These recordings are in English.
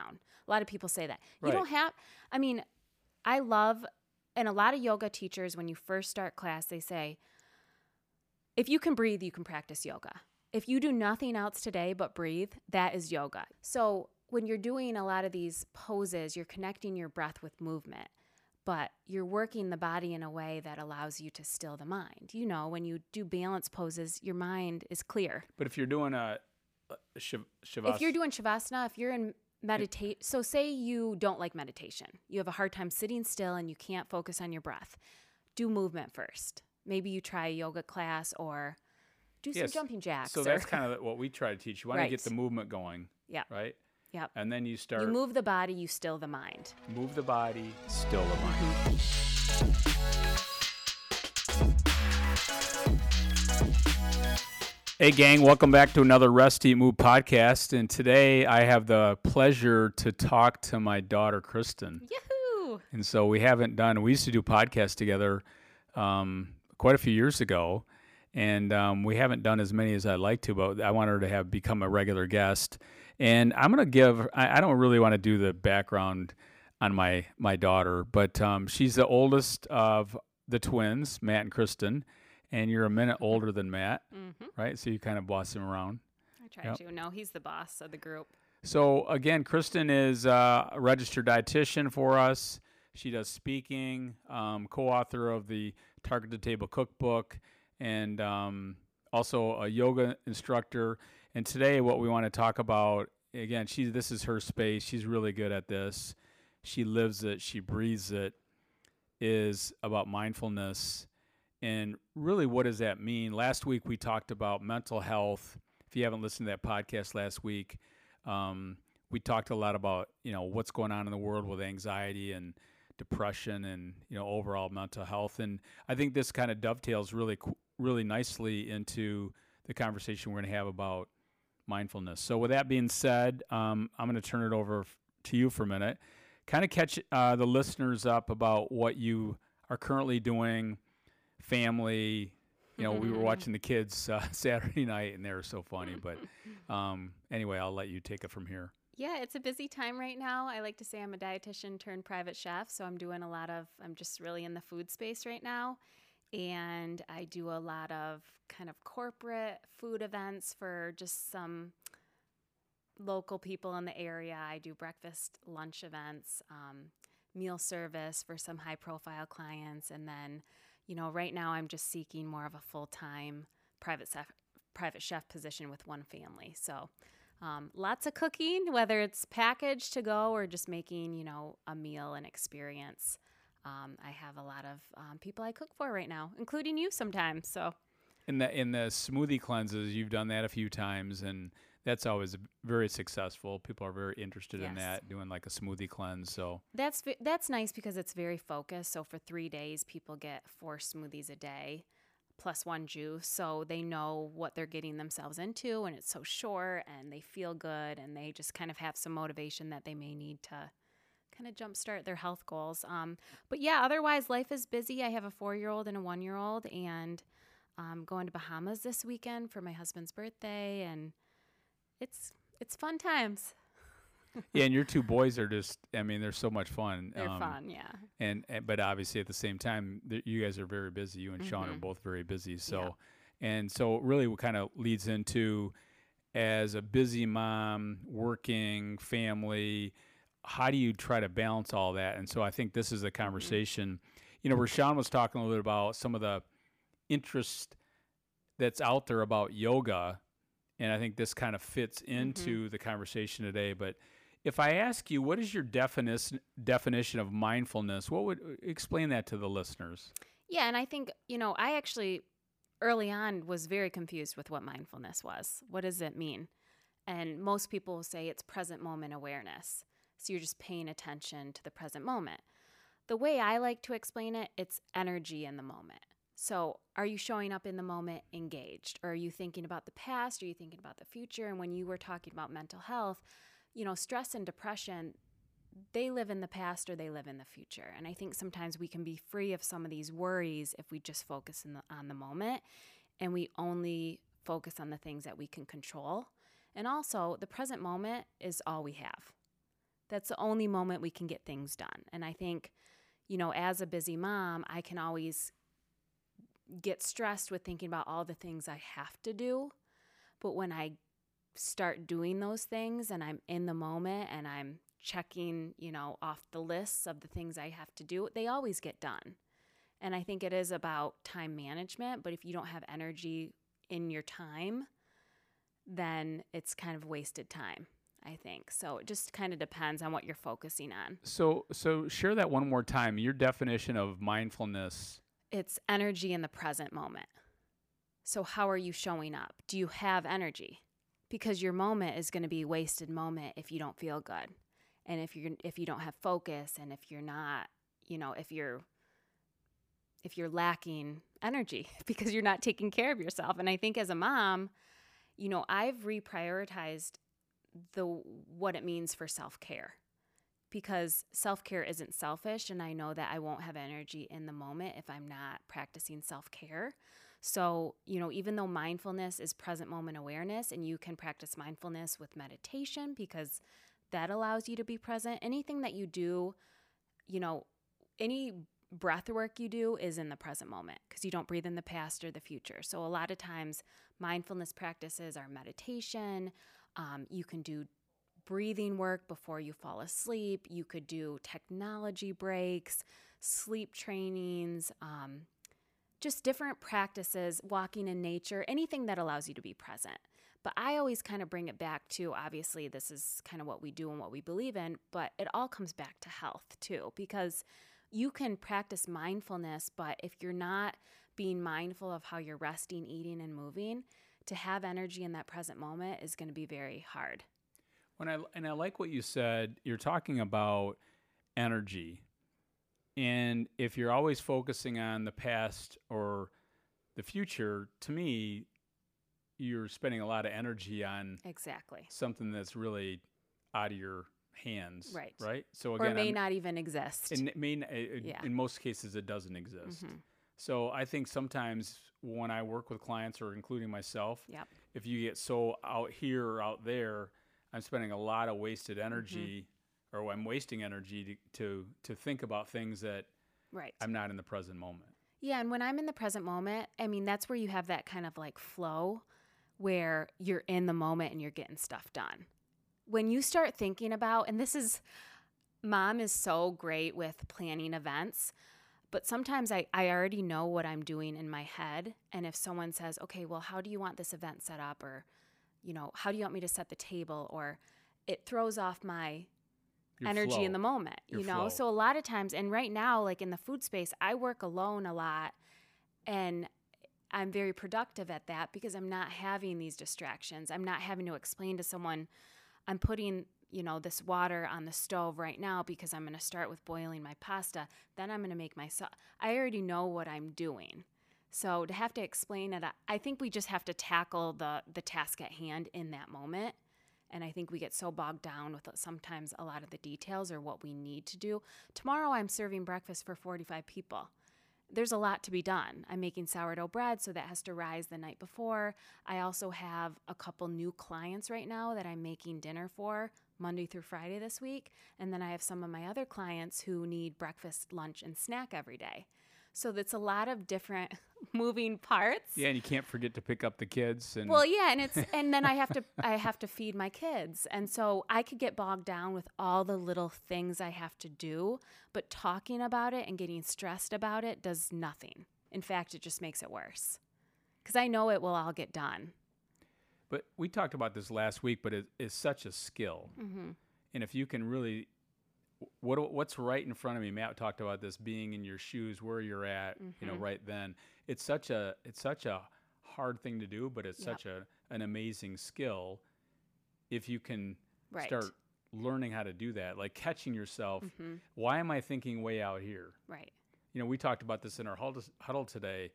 down. A lot of people say that. You Right. don't have, I mean, I love, and a lot of yoga teachers, when you first start class, they say, if you can breathe, you can practice yoga. If you do nothing else today but breathe, that is yoga. So when you're doing a lot of these poses, you're connecting your breath with movement, but you're working the body in a way that allows you to still the mind. You know, when you do balance poses, your mind is clear. But if you're doing a, a shiv- shavasana, If you're doing shavasana, if you're in meditate, so say you don't like meditation, you have a hard time sitting still and you can't focus on your breath, do movement first. Maybe you try a yoga class or do some jumping jacks. so or- that's kind of what we try to teach. You want to get the movement going, yeah, right? Yep. And then you start You move the body, you still the mind. move the body, still the Mm-hmm. mind. Hey, gang, welcome back to another Rusty Move podcast. And today I have the pleasure to talk to my daughter, Kristen. Yahoo! And so we haven't done, we used to do podcasts together um, quite a few years ago. And um, we haven't done as many as I'd like to, but I want her to have become a regular guest. And I'm going to give, I, I don't really want to do the background on my, my daughter, but um, she's the oldest of the twins, Matt and Kristen. And you're a minute older than Matt, Mm-hmm. right? So you kind of boss him around. I try Yep. to. No, he's the boss of the group. So again, Kristen is uh, a registered dietitian for us. She does speaking, um, co-author of the Target to Table Cookbook, and um, also a yoga instructor. And today, what we want to talk about again, she this is her space. She's really good at this. She lives it. She breathes it. Is about mindfulness, and really, what does that mean? Last week we talked about mental health. If you haven't listened to that podcast last week, um, we talked a lot about you know what's going on in the world with anxiety and depression and you know overall mental health and i think this kind of dovetails really really nicely into the conversation we're going to have about mindfulness so with that being said um, i'm going to turn it over to you for a minute kind of catch uh, the listeners up about what you are currently doing family you know we were watching the kids uh, saturday night and they were so funny but um, anyway i'll let you take it from here Yeah, it's a busy time right now. I like to say I'm a dietitian turned private chef, so I'm doing a lot of I'm just really in the food space right now. And I do a lot of kind of corporate food events for just some local people in the area. I do breakfast, lunch events, um, meal service for some high profile clients. And then, you know, right now I'm just seeking more of a full time private chef, private chef position with one family. So, um, lots of cooking, whether it's packaged to go or just making, you know, a meal and experience. Um, I have a lot of um, people I cook for right now, including you sometimes. So, in the in the smoothie cleanses you've done that a few times and that's always very successful people are very interested in that doing like a smoothie cleanse so That's that's nice because it's very focused. So for three days, people get four smoothies a day, plus one juice, so they know what they're getting themselves into, and it's so short, and they feel good, and they just kind of have some motivation that they may need to kind of jumpstart their health goals. Um, but yeah, otherwise life is busy. I have a four-year-old and a one-year-old, and um, going to Bahamas this weekend for my husband's birthday, and it's it's fun times. yeah and your two boys are just i mean they're so much fun They're um, fun, yeah. and, and but obviously at the same time you guys are very busy you and sean are Mhm. both very busy so and so really what kind of leads into as a busy mom working family how do you try to balance all that and so i think this is a conversation you know rashawn was talking a little bit about some of the interest that's out there about yoga and i think this kind of fits mm-hmm. into the conversation today but if I ask you, what is your definition definition of mindfulness? What would explain that to the listeners? Yeah, and I think, you know, I actually early on was very confused with what mindfulness was. What does it mean? And most people say it's present moment awareness. So you're just paying attention to the present moment. The way I like to explain it, it's energy in the moment. So, are you showing up in the moment engaged? Or are you thinking about the past? Are you thinking about the future? And when you were talking about mental health, you know, stress and depression, they live in the past or they live in the future. And I think sometimes we can be free of some of these worries if we just focus the, on the moment and we only focus on the things that we can control. And also, the present moment is all we have. That's the only moment we can get things done. And I think, you know, as a busy mom, I can always get stressed with thinking about all the things I have to do. But when I start doing those things and I'm in the moment and I'm checking, you know, off the lists of the things I have to do, they always get done. And I think it is about time management, but if you don't have energy in your time, then it's kind of wasted time. I think. So it just kind of depends on what you're focusing on. So so share that one more time. Your definition of mindfulness. It's energy in the present moment. So how are you showing up? Do you have energy? Because your moment is going to be a wasted moment if you don't feel good. And if you're if you don't have focus and if you're not, you know, if you're if you're lacking energy because you're not taking care of yourself. And I think as a mom, you know, I've reprioritized the what it means for self-care because self-care isn't selfish and I know that I won't have energy in the moment if I'm not practicing self-care. So, you know, even though mindfulness is present moment awareness and you can practice mindfulness with meditation because that allows you to be present, anything that you do, you know, any breath work you do is in the present moment because you don't breathe in the past or the future. So, a lot of times, mindfulness practices are meditation, um, you can do breathing work before you fall asleep. You could do technology breaks, sleep trainings, um, just different practices, walking in nature, anything that allows you to be present. But I always kind of bring it back to obviously, this is kind of what we do and what we believe in, but it all comes back to health too, because you can practice mindfulness, but if you're not being mindful of how you're resting, eating, and moving, to have energy in that present moment is going to be very hard. When I and I like what you said, you're talking about energy. And if you're always focusing on the past or the future, to me, you're spending a lot of energy on exactly something that's really out of your hands. Right. Right. So again, or may I'm, not even exist. In, may, yeah. in most cases, it doesn't exist. Mm-hmm. So I think sometimes when I work with clients or including myself, yep. if you get so out here or out there, I'm spending a lot of wasted mm-hmm. energy mm-hmm. or I'm wasting energy to, to, to think about things that right. I'm not in the present moment. Yeah, and when I'm in the present moment, I mean that's where you have that kind of like flow where you're in the moment and you're getting stuff done. When you start thinking about and this is mom is so great with planning events but sometimes I, I already know what I'm doing in my head. And if someone says, okay, well, how do you want this event set up? Or, you know, how do you want me to set the table? Or it throws off my Your energy flow. in the moment, Your you know? Flow. So a lot of times, and right now, like in the food space, I work alone a lot. And I'm very productive at that because I'm not having these distractions. I'm not having to explain to someone, I'm putting you know, this water on the stove right now because I'm going to start with boiling my pasta. Then I'm going to make my sauce. I already know what I'm doing. So to have to explain it, I think we just have to tackle the the task at hand in that moment. And I think we get so bogged down with uh, sometimes a lot of the details or what we need to do. Tomorrow I'm serving breakfast for 45 people there's a lot to be done. I'm making sourdough bread, so that has to rise the night before. I also have a couple new clients right now that I'm making dinner for. Monday through Friday this week. And then I have some of my other clients who need breakfast, lunch, and snack every day. So that's a lot of different moving parts. Yeah, and you can't forget to pick up the kids and Well, yeah, and it's and then I have to I have to feed my kids. And so I could get bogged down with all the little things I have to do, but talking about it and getting stressed about it does nothing. In fact, it just makes it worse. Cuz I know it will all get done. But we talked about this last week, but it is such a skill. Mm-hmm. And if you can really, what what's right in front of me? Matt talked about this being in your shoes, where you're at, mm-hmm. you know, mm-hmm. right then. It's such a it's such a hard thing to do, but it's yep. such a an amazing skill. If you can right. start learning how to do that, like catching yourself. Mm-hmm. Why am I thinking way out here? Right. You know, we talked about this in our huddle today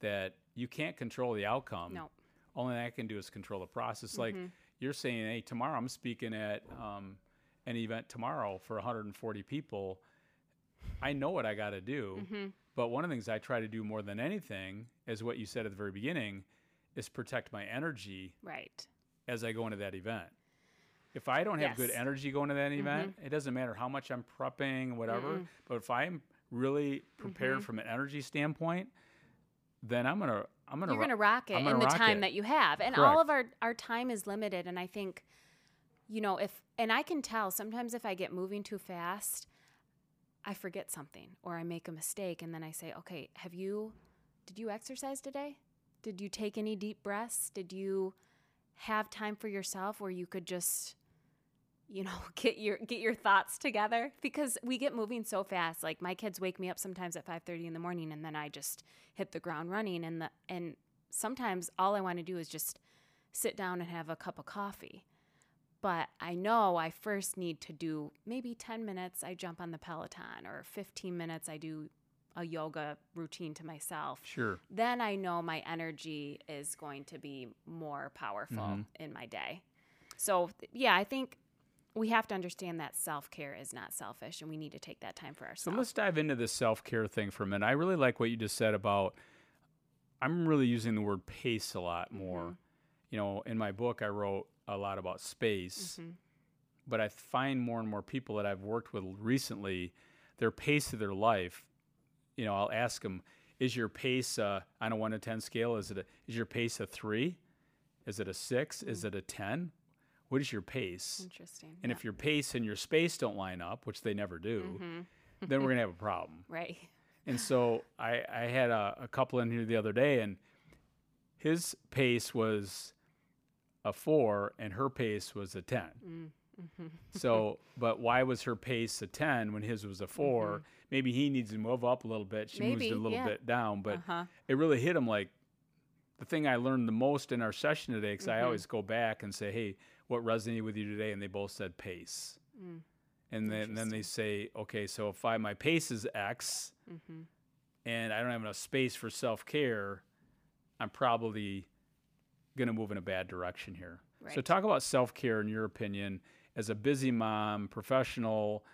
that you can't control the outcome. No only I can do is control the process. Mm-hmm. Like you're saying, hey, tomorrow I'm speaking at um, an event tomorrow for 140 people. I know what I got to do. Mm-hmm. But one of the things I try to do more than anything is what you said at the very beginning is protect my energy. Right. As I go into that event. If I don't have good Yes. Mm-hmm. energy going to that event, it doesn't matter how much I'm prepping, whatever. But if I'm really prepared Mm-hmm. from an energy standpoint, then I'm gonna I'm gonna You're ro- going to rock it in gonna the time it. that you have. And all of our, our time is limited. And I think, you know, if, and I can tell sometimes if I get moving too fast, I forget something or I make a mistake. And then I say, okay, have you, did you exercise today? Did you take any deep breaths? Did you have time for yourself where you could just, you know, get your get your thoughts together because we get moving so fast. Like my kids wake me up sometimes at 5:30 in the morning and then I just hit the ground running and the and sometimes all I want to do is just sit down and have a cup of coffee. But I know I first need to do maybe 10 minutes I jump on the Peloton or 15 minutes I do a yoga routine to myself sure. then I know my energy is going to be more powerful Mm-hmm. in my day. So, yeah, I think we have to understand that self care is not selfish and we need to take that time for ourselves. So let's dive into this self care thing for a minute. I really like what you just said about. I'm really using the word pace a lot more. Mm-hmm. You know, in my book, I wrote a lot about space, Mm-hmm. but I find more and more people that I've worked with recently, their pace of their life. You know, I'll ask them, "Is your pace uh, on a one to ten scale? Is it a, is your pace a three? Is it a 6 Is it a ten? What is your pace?" Interesting. And if your pace and your space don't line up, which they never do, then we're gonna have a problem. right. And so I, I had a, a couple in here the other day, and his pace was a four, and her pace was a 10. Mm-hmm. So, but why was her pace a 10 when his was a 4 mm-hmm. Maybe he needs to move up a little bit. She moves Maybe, it a little yeah. bit down, but Uh-huh. it really hit him like the thing I learned the most in our session today, because I mm-hmm. always go back and say, hey, what resonated with you today? And they both said pace. Mm. And then, then they say, okay, so if I my pace is X, and I don't have enough space for self care, I'm probably going to move in a bad direction here. So, talk about self care in your opinion as a busy mom, professional.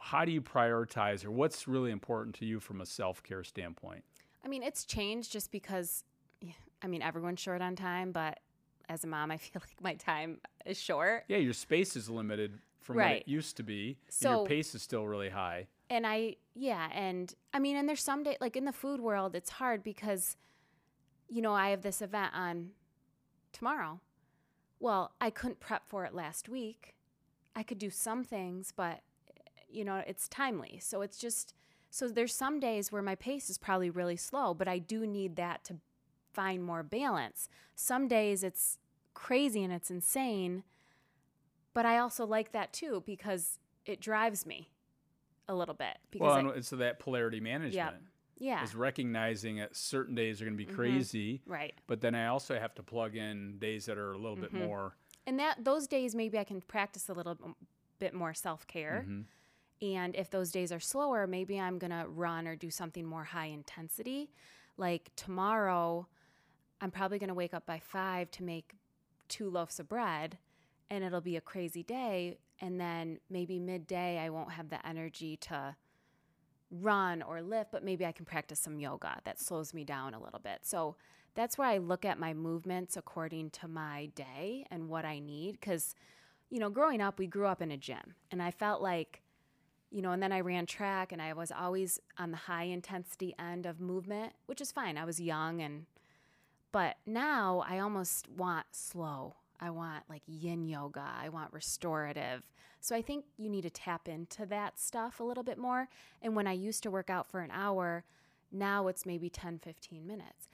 How do you prioritize, or what's really important to you from a self care standpoint? I mean, it's changed just because, I mean, everyone's short on time, but as a mom, I feel like my time is short. Yeah, your space is limited from what it used to be. and So- your pace is still really high. and I yeah, and I mean, and there's some day like in the food world, it's hard because, you know, I have this event on tomorrow. Well, I couldn't prep for it last week. I could do some things, but you know, it's timely. So it's just so there's some days where my pace is probably really slow, but I do need that to find more balance. Some days it's crazy and it's insane, but I also like that too because it drives me a little bit because Well, I- and it's that polarity management yeah, is recognizing that certain days are going to be Mhm. crazy, right. but then I also have to plug in days that are a little bit Mhm. more. And that those days maybe I can practice a little bit more self-care. Mhm. And if those days are slower, maybe I'm going to run or do something more high intensity. Like tomorrow, I'm probably going to wake up by 5 to make two loaves of bread and it'll be a crazy day and then maybe midday I won't have the energy to run or lift, but maybe I can practice some yoga that slows me down a little bit. So that's where I look at my movements according to my day and what I need. Because, you know, growing up, we grew up in a gym, and I felt like, you know, and then I ran track and I was always on the high intensity end of movement, which is fine. I was young and, but now I almost want slow. I want like yin yoga. I want restorative. So I think you need to tap into that stuff a little bit more. And when I used to work out for an hour, now it's maybe 10, 15 minutes.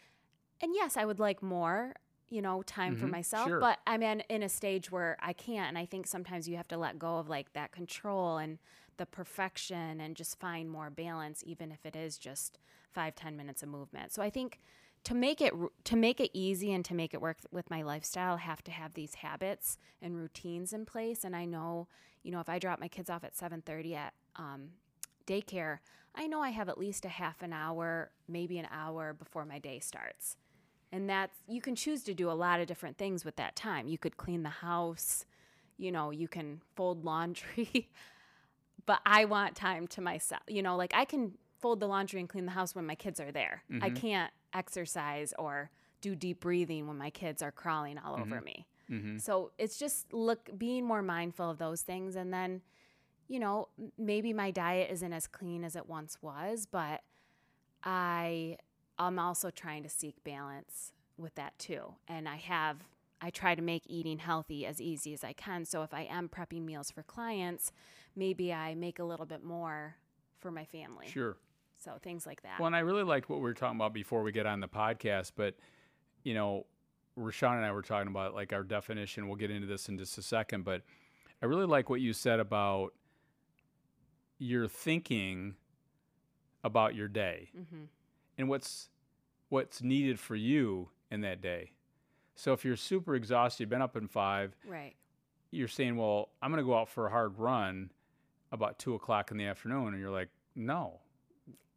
And yes, I would like more, you know, time for Mhm, myself, sure. but I'm in, in a stage where I can't. And I think sometimes you have to let go of like that control and the perfection and just find more balance, even if it is just five, 10 minutes of movement. So I think to make it to make it easy and to make it work with my lifestyle, I have to have these habits and routines in place. And I know, you know, if I drop my kids off at 7:30 at um, daycare, I know I have at least a half an hour, maybe an hour before my day starts. And that's you can choose to do a lot of different things with that time. You could clean the house, you know, you can fold laundry. but I want time to myself. You know, like I can fold the laundry and clean the house when my kids are there. I Mhm. can't exercise or do deep breathing when my kids are crawling all over me. Mm-hmm. So it's just look being more mindful of those things and then you know, maybe my diet isn't as clean as it once was, but I I'm also trying to seek balance with that too. And I have I try to make eating healthy as easy as I can. So if I am prepping meals for clients, maybe I make a little bit more for my family. Sure. So things like that. Well, and I really liked what we were talking about before we get on the podcast, but you know, Rashawn and I were talking about like our definition. We'll get into this in just a second, but I really like what you said about your thinking about your day mm-hmm. and what's what's needed for you in that day. So if you're super exhausted, you've been up in five, Right. you're saying, "Well, I'm going to go out for a hard run about two o'clock in the afternoon," and you're like, "No."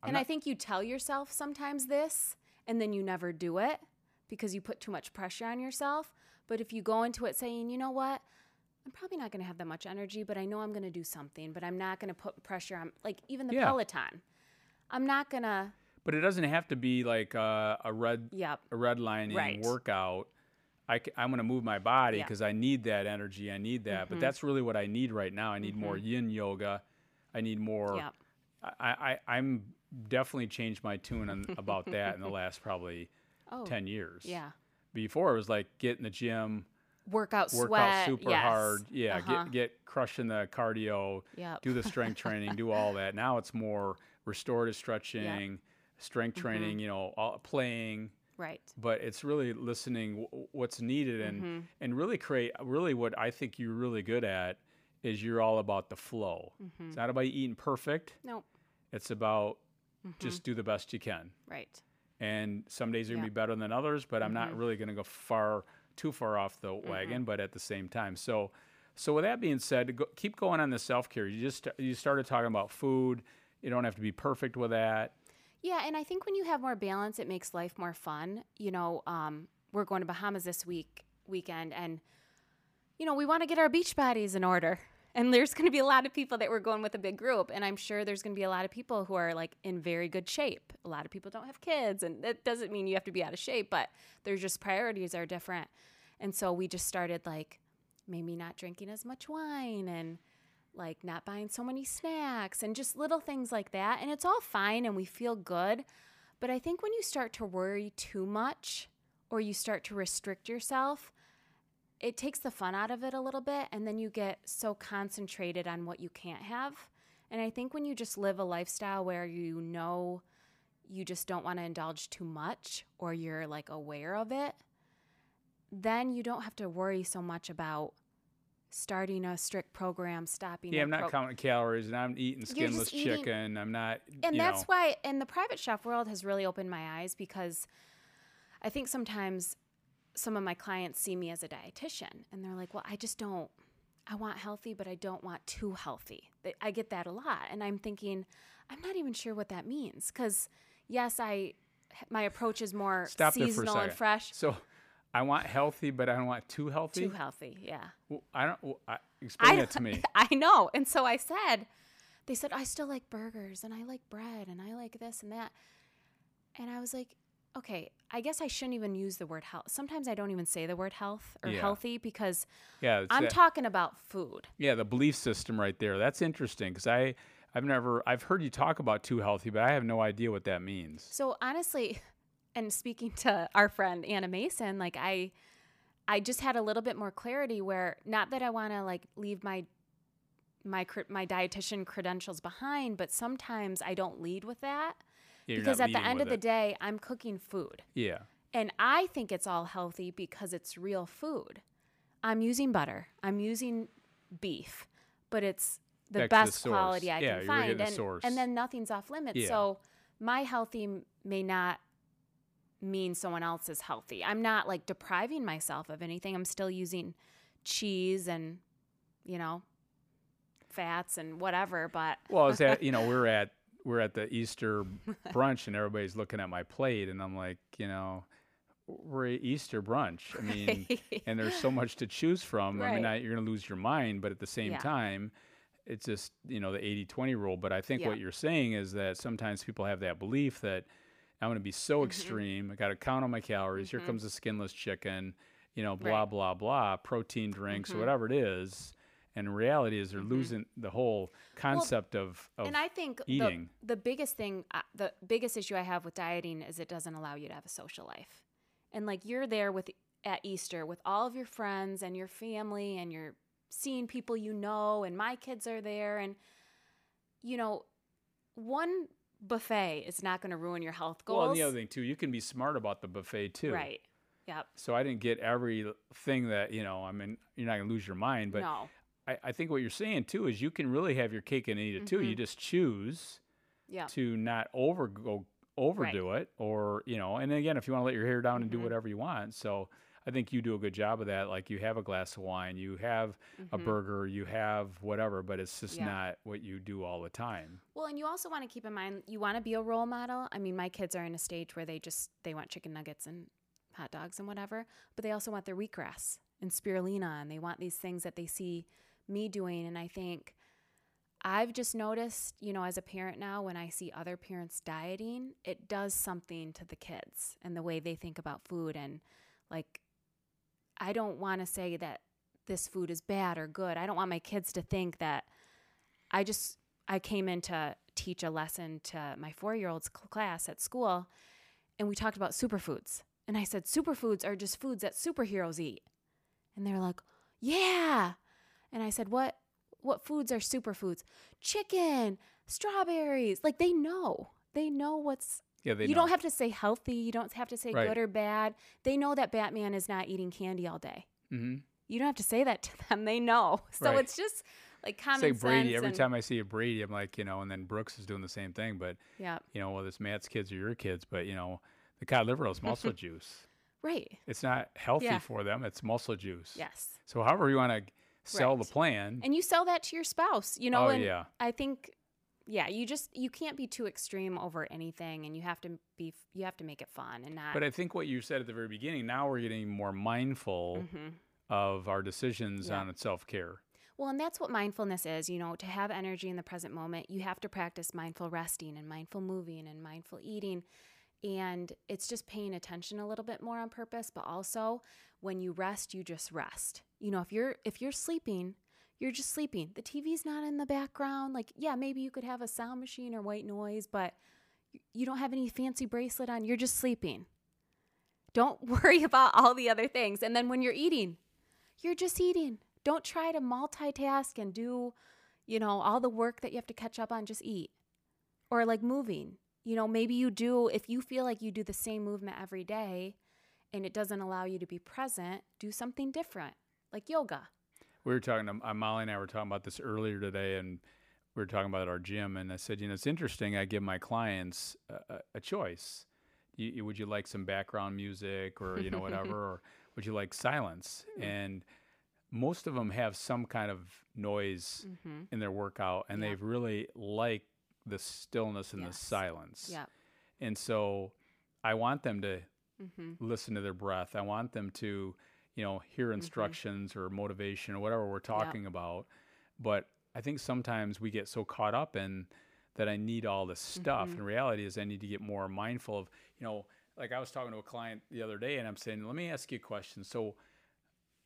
I'm and not- I think you tell yourself sometimes this and then you never do it because you put too much pressure on yourself. But if you go into it saying, you know what, I'm probably not going to have that much energy, but I know I'm going to do something, but I'm not going to put pressure on, like even the Yeah. Peloton. I'm not going to, But it doesn't have to be like a, a red yep, a redlining Right. workout. I, am going to move my body Yeah. because I need that energy. I need that. But Mhm. that's really what I need right now. I need more yin yoga. I need more. yep, I, I, I'm definitely changed my tune on, about that in the last probably oh, 10 years. yeah. Before it was like get in the gym, Workout work sweat. out super yes. hard. Yeah. Uh-huh. Get, get crushing the cardio, Yep. do the strength training, do all that. Now it's more restorative stretching, strength Mm-hmm. training, you know, all, playing right. but it's really listening w- what's needed and Mhm. and really create really what I think you're really good at is you're all about the flow. Mhm. It's not about eating perfect. Nope. It's about Mhm. just do the best you can. right. And some days are Yeah. gonna be better than others, but I'm not Mhm. really gonna go far too far off the wagon. But at the same time, so so with that being said, go, keep going on the self care. You just you started talking about food. You don't have to be perfect with that. Yeah, and I think when you have more balance, it makes life more fun. You know, um, we're going to Bahamas this week weekend, and you know we want to get our beach bodies in order. And there's going to be a lot of people that we're going with a big group, and I'm sure there's going to be a lot of people who are like in very good shape. A lot of people don't have kids, and that doesn't mean you have to be out of shape, but there's just priorities are different. And so we just started like maybe not drinking as much wine and like not buying so many snacks and just little things like that. And it's all fine and we feel good. But I think when you start to worry too much or you start to restrict yourself, it takes the fun out of it a little bit. And then you get so concentrated on what you can't have. And I think when you just live a lifestyle where you know you just don't want to indulge too much or you're like aware of it, then you don't have to worry so much about starting a strict program, stopping. Yeah, i'm not pro- counting calories, and I'm eating skinless eating- chicken. I'm not. and that's know, why and the private chef world has really opened my eyes because i think sometimes some of my clients see me as a dietitian and they're like well i just don't i want healthy but i don't want too healthy i get that a lot and i'm thinking i'm not even sure what that means because yes i my approach is more Stop there for a seasonal and fresh So, I want healthy, but I don't want too healthy. too healthy yeah Well, I don't. well, I, explain I, that to me. I know. And so I said, they said, I still like burgers and I like bread and I like this and that. And I was like, okay, I guess I shouldn't even use the word health. Sometimes I don't even say the word health or Yeah. healthy because Yeah, I'm that- talking about food. yeah, the belief system right there. That's interesting because I, I've never, I've heard you talk about too healthy, but I have no idea what that means. So honestly, and speaking to our friend Anna Mason, like I I just had a little bit more clarity where not that I want to like leave my my my dietitian credentials behind, but sometimes I don't lead with that Yeah, because at the end of the it. day, I'm cooking food. yeah, And I think it's all healthy because it's real food. I'm using butter. I'm using beef, but it's the Back to the best quality. I Yeah, can find. the And, source. and then nothing's off limits. Yeah. So my healthy may not mean someone else is healthy. I'm not like depriving myself of anything. I'm still using cheese and, you know, fats and whatever, but Well, is that you know we're at we're at the Easter brunch and everybody's looking at my plate and I'm like you know we're at Easter brunch. I mean, and there's so much to choose from. I mean, I, you're going to lose your mind, but at the same Yeah. time, it's just you know the 80-20 rule. But I think Yeah. what you're saying is that sometimes people have that belief that I'm going to be so Mm-hmm. extreme. I got to count on my calories. Here comes the skinless chicken. you know, blah Right. blah blah, protein drinks or Mhm. whatever it is. And reality is they're Mhm. losing the whole concept of, of and I think the, eating. the biggest thing, uh, the biggest issue I have with dieting is it doesn't allow you to have a social life. And like you're there with at Easter with all of your friends and your family, and you're seeing people you know, and my kids are there, and you know, one buffet is not going to ruin your health goals. well, and the other thing too, you can be smart about the buffet too. right? Yep. So I didn't get everything that you know. I mean, you're not gonna lose your mind, but no. I, I think what you're saying too is you can really have your cake and eat it too. You Mhm. just choose Yeah. to not over go overdo it, or you know. And again, if you want to let your hair down and do Mhm. whatever you want, so I think you do a good job of that. Like you have a glass of wine, you have a Mhm. burger, you have whatever, but it's just Yeah. not what you do all the time. Well, and you also want to keep in mind you want to be a role model. I mean, my kids are in a stage where they just they want chicken nuggets and hot dogs and whatever, but they also want their wheatgrass and spirulina and they want these things that they see me doing and I think I've just noticed, you know, as a parent now when I see other parents dieting, it does something to the kids and the way they think about food and like I don't want to say that this food is bad or good. I don't want my kids to think that I just I came in to teach a lesson to my four year old's class at school, and we talked about superfoods. And I said, superfoods are just foods that superheroes eat. And they're like, yeah. And I said, what? What foods are superfoods? Chicken, strawberries. Like they know. They know what's. Yeah, they you know. don't have to say healthy. You don't have to say Right. good or bad. They know that Batman is not eating candy all day. mm-hmm. You don't have to say that to them. They know. So Right. it's just like common It's like Brady. Every time I see a Brady, I'm like, you know, and then Brooks is doing the same thing. But Yeah. you know, whether it's Matt's kids or your kids, but you know, the cod liver oil is muscle juice. Right. It's not healthy Yeah. for them. It's muscle juice. Yes. So however you want to sell the plan. And you sell that to your spouse, you know, oh and yeah. I think yeah, you just you can't be too extreme over anything and you have to be you have to make it fun and not But I think what you said at the very beginning, now we're getting more mindful Mhm. of our decisions Yeah. on self care. Well, and that's what mindfulness is, you know, to have energy in the present moment, you have to practice mindful resting and mindful moving and mindful eating. And it's just paying attention a little bit more on purpose, but also when you rest, you just rest. You know, if you're if you're sleeping, you're just sleeping. The TV's not in the background. Like, yeah, maybe you could have a sound machine or white noise, but you don't have any fancy bracelet on. You're just sleeping. Don't worry about all the other things. And then when you're eating, you're just eating. Don't try to multitask and do, you know, all the work that you have to catch up on. Just eat. Or like moving. You know, maybe you do, if you feel like you do the same movement every day and it doesn't allow you to be present, do something different, like yoga. We were talking to uh, Molly and I were talking about this earlier today, and we were talking about our gym. And I said, you know, it's interesting. I give my clients a, a, choice. You, you- would you like some background music, or you know, whatever, or would you like silence? Hmm. And most of them have some kind of noise Mm-hmm. in their workout, and Yeah. they really like the stillness and the silence. Yeah. And so, I want them to Mm-hmm. listen to their breath. I want them to, you know, hear mm-hmm. instructions or motivation or whatever we're talking about. But I think sometimes we get so caught up in that I need all this stuff. Mm-hmm. And reality is I need to get more mindful of, you know, like I was talking to a client the other day and I'm saying, let me ask you a question. So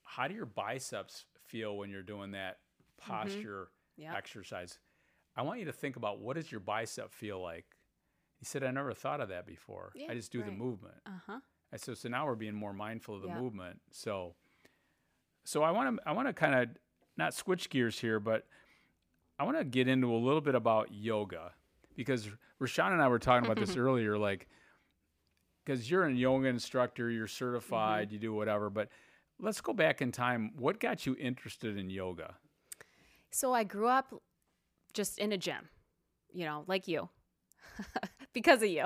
how do your biceps feel when you're doing that mm-hmm. posture Yeah. exercise? I want you to think about what does your bicep feel like? He said, I never thought of that before. Yeah, I just do the movement. Uh huh. I so so now we're being more mindful of the Yeah. movement. So so I want to I want to kind of not switch gears here, but I want to get into a little bit about yoga because Rashawn and I were talking about this earlier, like because you're a yoga instructor, you're certified, Mm-hmm. you do whatever, but let's go back in time. What got you interested in yoga? So I grew up just in a gym, you know, like you, because of you.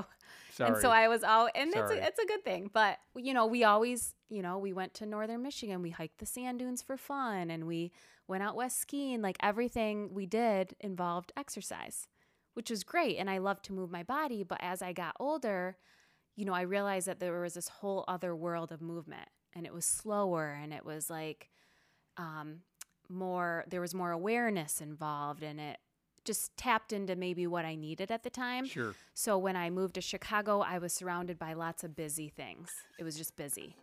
Sorry. And so I was all, and it's a, it's a good thing. But you know, we always, you know, we went to northern Michigan. We hiked the sand dunes for fun, and we went out west skiing. Like everything we did involved exercise, which was great. And I loved to move my body. But as I got older, you know, I realized that there was this whole other world of movement, and it was slower, and it was like um, more. There was more awareness involved, and it just tapped into maybe what I needed at the time. sure. So when I moved to Chicago, I was surrounded by lots of busy things. It was just busy.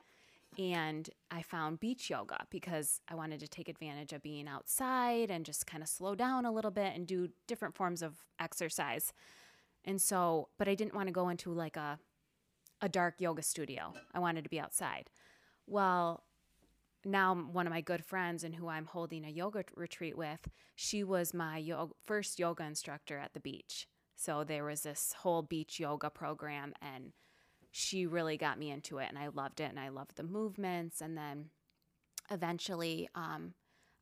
and I found beach yoga because I wanted to take advantage of being outside and just kind of slow down a little bit and do different forms of exercise. And so, but I didn't want to go into like a a dark yoga studio. I wanted to be outside. Well, now one of my good friends and who I'm holding a yoga retreat with, she was my yo- first yoga instructor at the beach. So there was this whole beach yoga program and she really got me into it and I loved it and I loved the movements and then eventually um,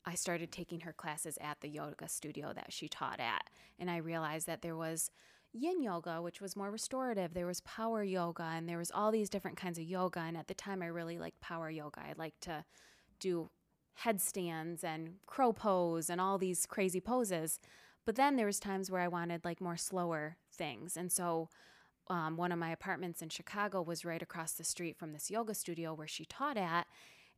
I started taking her classes at the yoga studio that she taught at and I realized that there was yin yoga, which was more restorative. There was power yoga, and there was all these different kinds of yoga. And at the time, I really liked power yoga. I liked to do headstands and crow pose and all these crazy poses. But then there was times where I wanted like more slower things, and so. Um, one of my apartments in Chicago was right across the street from this yoga studio where she taught at,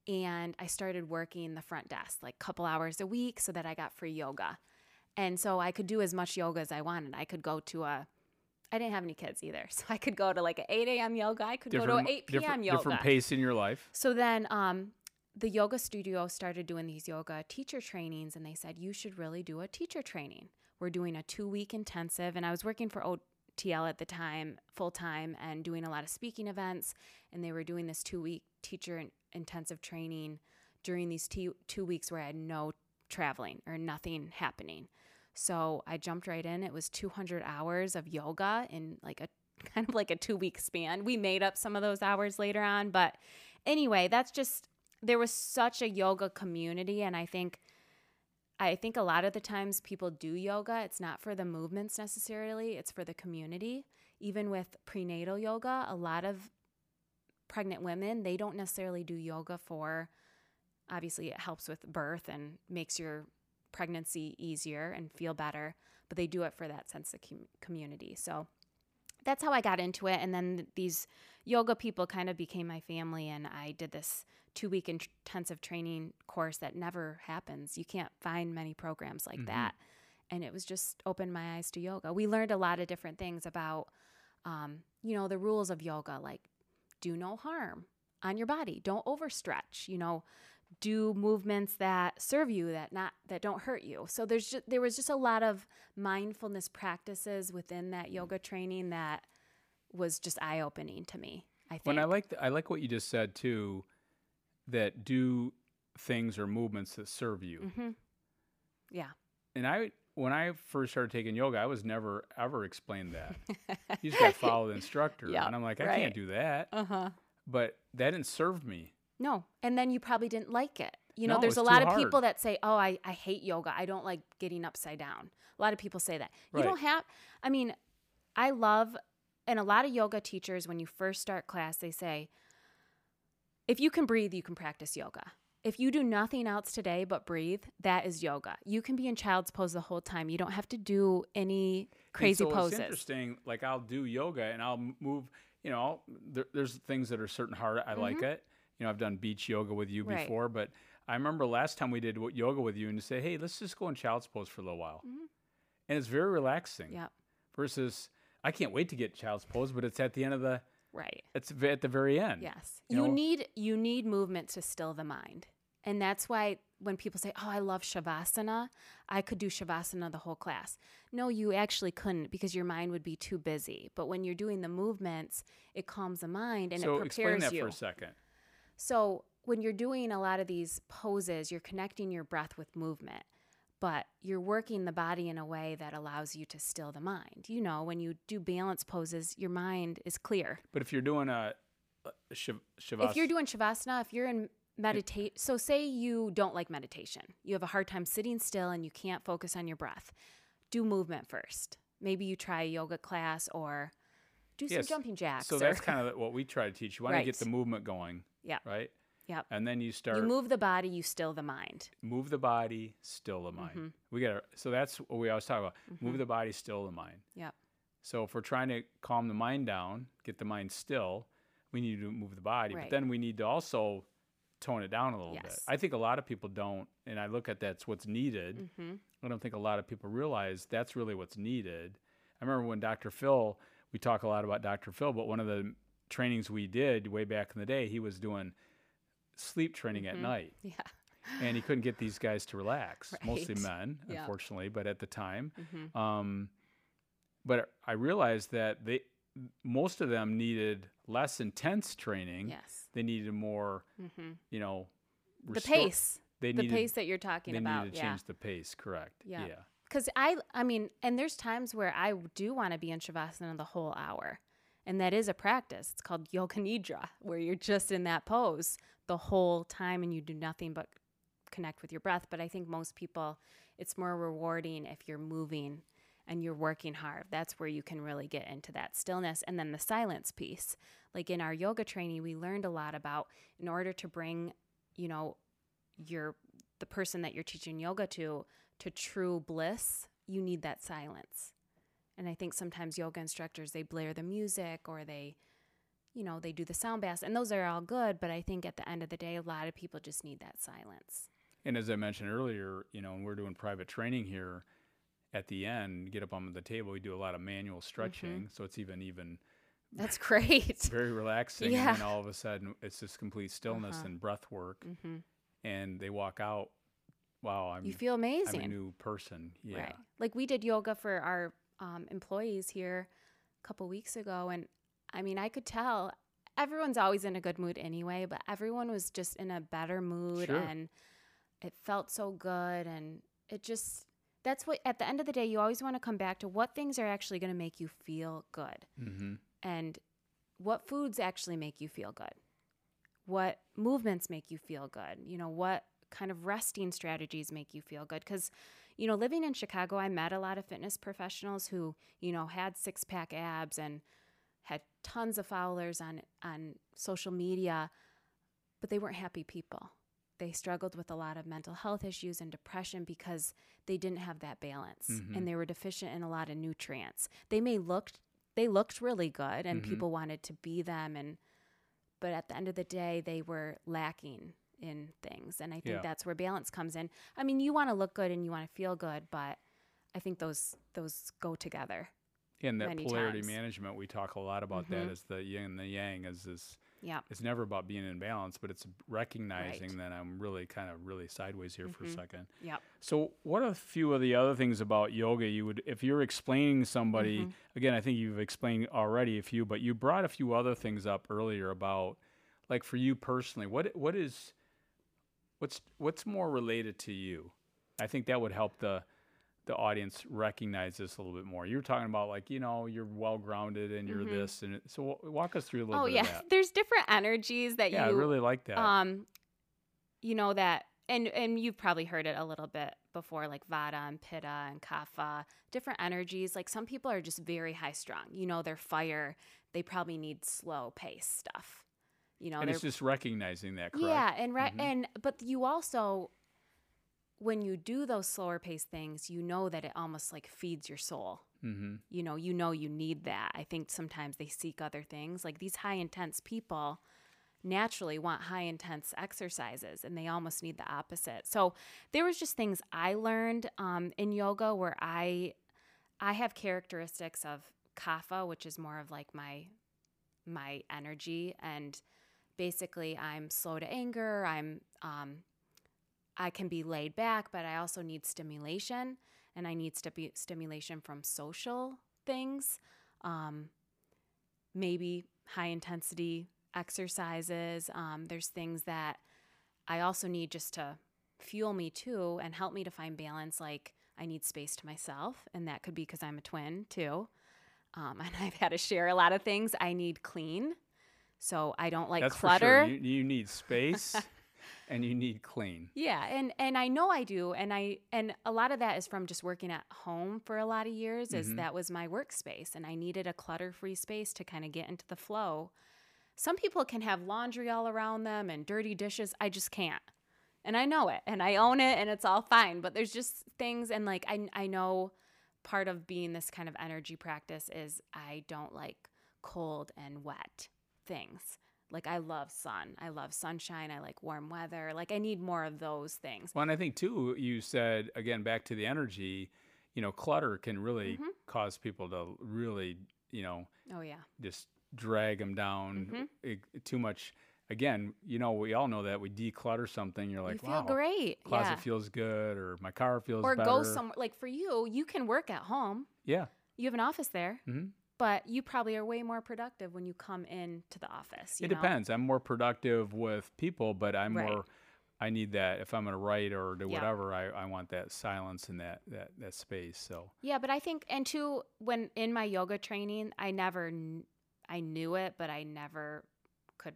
and I started working the front desk like a couple hours a week so that I got free yoga. And so I could do as much yoga as I wanted. I could go to a, I didn't have any kids either. So I could go to like an 8 a.m. yoga. I could go to an 8 p.m. different, yoga. Different pace in your life. So then um, the yoga studio started doing these yoga teacher trainings, and they said, you should really do a teacher training. We're doing a two week intensive. And I was working for OTL at the time, full time, and doing a lot of speaking events. And they were doing this two week teacher intensive training during these two, two weeks where I had no traveling or nothing happening. So I jumped right in. It was 200 hours of yoga in like a kind of like a two week span. We made up some of those hours later on. But anyway, that's just, there was such a yoga community. And I think, I think a lot of the times people do yoga, it's not for the movements necessarily, it's for the community. Even with prenatal yoga, a lot of pregnant women, they don't necessarily do yoga for, obviously, it helps with birth and makes your pregnancy easier and feel better, but they do it for that sense of com- community. So that's how I got into it. And then these yoga people kind of became my family, and I did this two week intensive training course that never happens. You can't find many programs like mm-hmm. that. And it was just opened my eyes to yoga. We learned a lot of different things about, um, you know, the rules of yoga, like do no harm on your body, don't overstretch, you know, do movements that serve you that not that don't hurt you. So there's just there was just a lot of mindfulness practices within that yoga training that was just eye-opening to me i think when i like the, i like what you just said too that do things or movements that serve you. Mm-hmm. yeah. And i when i first started taking yoga i was never ever explained that. You just got to follow the instructor. Yep, and i'm like i right. can't do that. Uh-huh. But that didn't serve me no. And then you probably didn't like it. You know, no, there's a lot of people that say, "Oh, I, I hate yoga. I don't like getting upside down." A lot of people say that. Right. You don't have I mean, I love and a lot of yoga teachers when you first start class, they say, "If you can breathe, you can practice yoga." If you do nothing else today but breathe, that is yoga. You can be in child's pose the whole time. You don't have to do any crazy so poses. It's interesting. Like I'll do yoga and I'll move. You know, there, there's things that are certain hard. I mm-hmm. like it you know, I've done beach yoga with you right. before, but I remember last time we did yoga with you and to say, hey, let's just go in child's pose for a little while. Mm-hmm. And it's very relaxing. Yeah. Versus, I can't wait to get child's pose, but it's at the end of the right. It's at the very end. Yes, you, you know? need you need movement to still the mind, and that's why when people say, "Oh, I love shavasana," I could do shavasana the whole class. No, you actually couldn't because your mind would be too busy. But when you're doing the movements, it calms the mind and so it prepares you. So explain that you. for a second. So when you're doing a lot of these poses, you're connecting your breath with movement, but you're working the body in a way that allows you to still the mind. You know, when you do balance poses, your mind is clear. But if you're doing a, a shavasana, if you're doing shavasana, if you're in meditate, so say you don't like meditation, you have a hard time sitting still and you can't focus on your breath. Do movement first. Maybe you try a yoga class or do some yes. jumping jacks. So or, that's kind of what we try to teach. You want right. to get the movement going. Yeah. Right. Yep. And then you start. You move the body, you still the mind. Move the body, still the mind. Mm-hmm. We got to so that's what we always talk about. Mm-hmm. Move the body, still the mind. Yep. So if we're trying to calm the mind down, get the mind still, we need to move the body. Right. But then we need to also tone it down a little yes. bit. I think a lot of people don't, and I look at that's what's needed. Mm-hmm. I don't think a lot of people realize that's really what's needed. I remember when Dr. Phil, we talk a lot about Dr. Phil, but one of the trainings we did way back in the day, he was doing sleep training at Mhm. night, Yeah. and he couldn't get these guys to relax. Mostly men, Yeah. unfortunately, but at the time, hmm um, but I realized that they most of them needed less intense training. Yes. They needed more, hmm you know, The pace. They the needed, pace that you're talking they about. needed to yeah. change the pace. Correct. Yeah. yeah. Because I, I mean, and there's times where I do want to be in shavasana the whole hour, and that is a practice. It's called yoga nidra, where you're just in that pose the whole time and you do nothing but connect with your breath. But I think most people, it's more rewarding if you're moving and you're working hard. That's where you can really get into that stillness, and then the silence piece. Like in our yoga training, we learned a lot about in order to bring, you know, your the person that you're teaching yoga to to true bliss, you need that silence. And I think sometimes yoga instructors they blare the music or they you know, they do the sound baths and those are all good, but I think at the end of the day a lot of people just need that silence. And as I mentioned earlier, you know, when we're doing private training here, at the end, get up on the table, we do a lot of manual stretching, so it's even even That's great. very relaxing. Yeah. And all of a sudden, it's just complete stillness Uh-huh. and breath work, hmm and they walk out. Wow, I'm You feel I'm amazing. a new person. Yeah. Right. Like we did yoga for our um, employees here a couple weeks ago. And I mean, I could tell everyone's always in a good mood anyway, but everyone was just in a better mood Sure. and it felt so good. And it just, that's what, at the end of the day, you always want to come back to what things are actually going to make you feel good Mm-hmm. and what foods actually make you feel good what movements make you feel good you know what kind of resting strategies make you feel good because you know living in chicago i met a lot of fitness professionals who you know had six pack abs and had tons of followers on on social media but they weren't happy people they struggled with a lot of mental health issues and depression because they didn't have that balance Mhm. and they were deficient in a lot of nutrients they may looked they looked really good and Mhm. people wanted to be them and but at the end of the day they were lacking in things and i think Yeah. that's where balance comes in i mean you want to look good and you want to feel good but i think those those go together And that polarity times. management, we talk a lot about that Mhm. as the yin and the yang. Is this? yeah It's never about being in balance, but it's recognizing that I'm really kind of really sideways here for a Mhm. second. Yep. So, what are a few of the other things about yoga you would, if you're explaining somebody, Mhm. again, I think you've explained already a few, but you brought a few other things up earlier about, like for you personally, what what is, what's what's more related to you? I think that would help the the audience recognize this a little bit more. You're talking about like you know you're well grounded and you're Mhm. this and it, so walk us through a little oh bit yeah there's different energies that you Yeah, I really like that. um you know that and and you've probably heard it a little bit before like vata and pitta and kapha different energies like some people are just very high strung you know they're fire they probably need slow pace stuff you know and it's just recognizing that, correct? yeah and right Mhm. and but you also when you do those slower pace things you know that it almost like feeds your soul Mm-hmm. you know you know you need that i think sometimes they seek other things like these high intense people naturally want high intense exercises and they almost need the opposite so there was just things i learned um, in yoga where i i have characteristics of kapha which is more of like my my energy and basically i'm slow to anger i'm um, i can be laid back but i also need stimulation and I need stimulation from social things, um, maybe high intensity exercises. Um, there's things that I also need just to fuel me too and help me to find balance. Like I need space to myself, and that could be because I'm a twin too. Um, and I've had to share a lot of things. I need clean, so I don't like That's clutter. for sure. You, you need space and you need clean. Yeah, and and I know I do, and I and a lot of that is from just working at home for a lot of years. Is Mhm. that was my workspace, and I needed a clutter-free space to kind of get into the flow. Some people can have laundry all around them and dirty dishes. I just can't, and I know it, and I own it, and it's all fine. But there's just things, and like I I know part of being this kind of energy practice is I don't like cold and wet things. Like I love sun. I love sunshine. I like warm weather. Like I need more of those things. Well, and I think too, you said again back to the energy. You know, clutter can really Mhm. cause people to really, you know, Oh yeah. just drag them down. Mhm. It- too much. again, you know, we all know that we declutter something. You're like, you feel wow, great. closet yeah. feels good, or my car feels good. or better. go somewhere like for you, you can work at home. Yeah. You have an office there, hmm but you probably are way more productive when you come in to the office. you It know? depends. I'm more productive with people, but I'm Right. more. I need that if I'm going to write or do Yeah. whatever. I, I want that silence and that that that space. So Yeah, but I think, and two, when in my yoga training, I never, I knew it, but I never could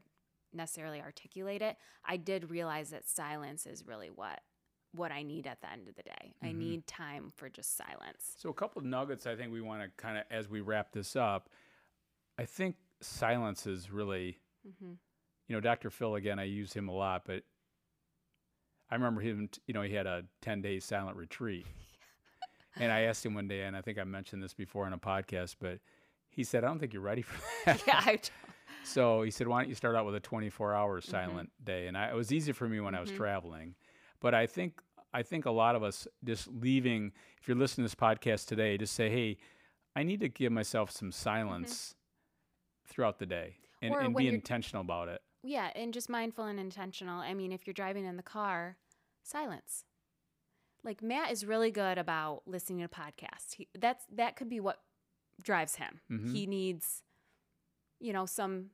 necessarily articulate it. I did realize that silence is really what what I need at the end of the day. I Mhm. need time for just silence. So a couple of nuggets I think we want to kind of as we wrap this up. I think silence is really, hmm you know, Dr. Phil again. I use him a lot, but I remember him. You know, he had a ten day silent retreat, and I asked him one day, and I think I mentioned this before on a podcast, but he said, "I don't think you're ready for that." yeah, I, So he said, "Why don't you start out with a 24-hour silent day?" And I, it was easy for me when I was Mhm. traveling, but I think I think a lot of us just leaving. If you're listening to this podcast today, just say, "Hey, I need to give myself some silence throughout the day, and, Mm-hmm. And be intentional about it." yeah, and just mindful and intentional. I mean, if you're driving in the car, silence. Like Matt is really good about listening to podcasts. He, that's that could be what drives him. Mhm. He needs, you know, some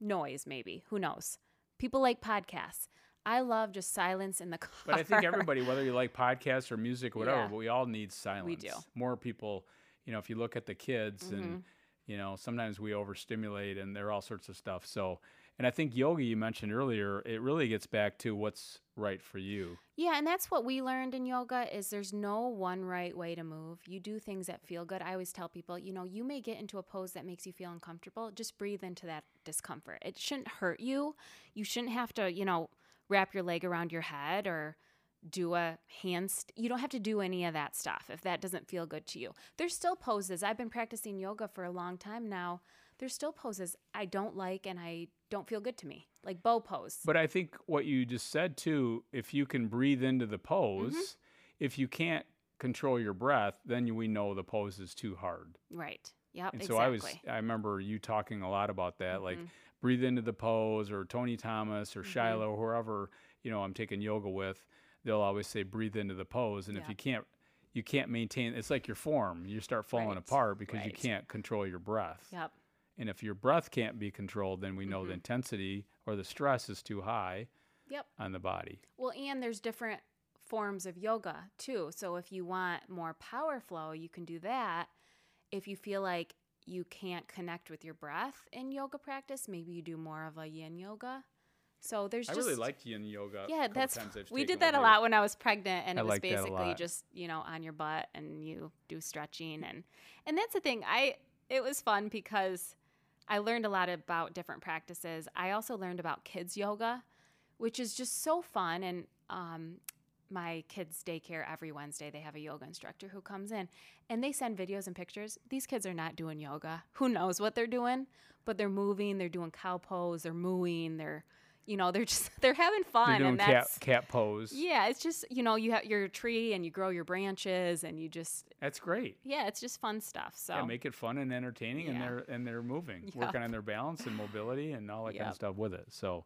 noise. Maybe who knows? People like podcasts. I love just silence in the car. But I think everybody, whether you like podcasts or music or whatever, Yeah. but we all need silence. We do. More people, you know, if you look at the kids Mm-hmm. and you know, sometimes we overstimulate and there are all sorts of stuff. So, and I think yoga you mentioned earlier, it really gets back to what's right for you. Yeah, and that's what we learned in yoga is there's no one right way to move. You do things that feel good. I always tell people, you know, you may get into a pose that makes you feel uncomfortable. Just breathe into that discomfort. It shouldn't hurt you. You shouldn't have to, you know, wrap your leg around your head or do a handstand. You don't have to do any of that stuff if that doesn't feel good to you. There's still poses. I've been practicing yoga for a long time now. There's still poses I don't like and I don't feel good to me, like bow pose. But I think what you just said too, if you can breathe into the pose, Mm-hmm. if you can't control your breath, then we know the pose is too hard. right. Yep. And exactly. so I was, I remember you talking a lot about that, like Mhm. breathe into the pose, or Tony Thomas, or Mhm. Shiloh, whoever you know I'm taking yoga with, they'll always say breathe into the pose, and if you can't, you can't maintain. It's like your form; you start falling Right, apart because you can't control your breath. Yep. And if your breath can't be controlled, then we know the Mhm. intensity or the stress is too high Yep. on the body. Well, and there's different forms of yoga too. So if you want more power flow, you can do that. If you feel like you can't connect with your breath in yoga practice, maybe you do more of a yin yoga. So there's I just really liked yin yoga. yeah, that's we did that a lot when I was pregnant, and I it was like that a basically just you know on your butt, and you do stretching, and and that's the thing. I it was fun because I learned a lot about different practices. I also learned about kids yoga, which is just so fun. And um, my kids' daycare every Wednesday they have a yoga instructor who comes in, and they send videos and pictures. These kids are not doing yoga. Who knows what they're doing? But they're moving. They're doing cow pose. They're mooing. They're you know they're just they're having fun They're doing and cat that's cat pose. yeah it's just you know you have your tree and you grow your branches and you just That's great. yeah it's just fun stuff so Yeah, make it fun and entertaining, and they're and they're moving, Yep. working on their balance and mobility and all that kind of stuff with it. So,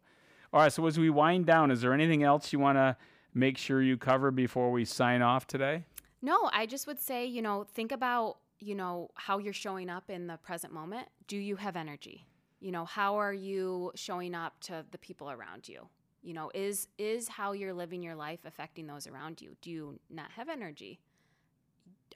all right. So as we wind down, is there anything else you want to make sure you cover before we sign off today? no i just would say you know think about you know how you're showing up in the present moment. Do you have energy? You know how are you showing up to the people around you? You know is is how you're living your life affecting those around you? Do you not have energy?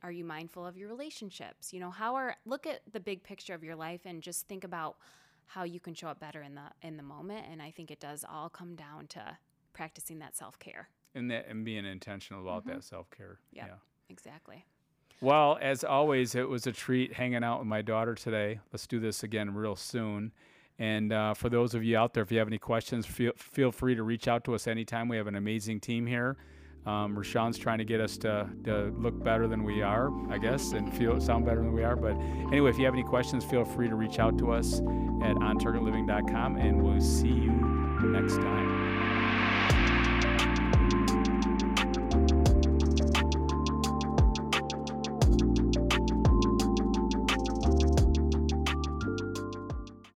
Are you mindful of your relationships? You know how are look at the big picture of your life and just think about how you can show up better in the in the moment. And i think it does all come down to practicing that self-care And that and being intentional about Mhm. that self care. Yep. Yeah. exactly Well, as always, it was a treat hanging out with my daughter today. Let's do this again real soon. And uh, for those of you out there, if you have any questions, feel, feel free to reach out to us anytime. We have an amazing team here. Um, Rashawn's trying to get us to, to look better than we are, I guess, and feel sound better than we are. But anyway, if you have any questions, feel free to reach out to us at ontargetliving.com, and we'll see you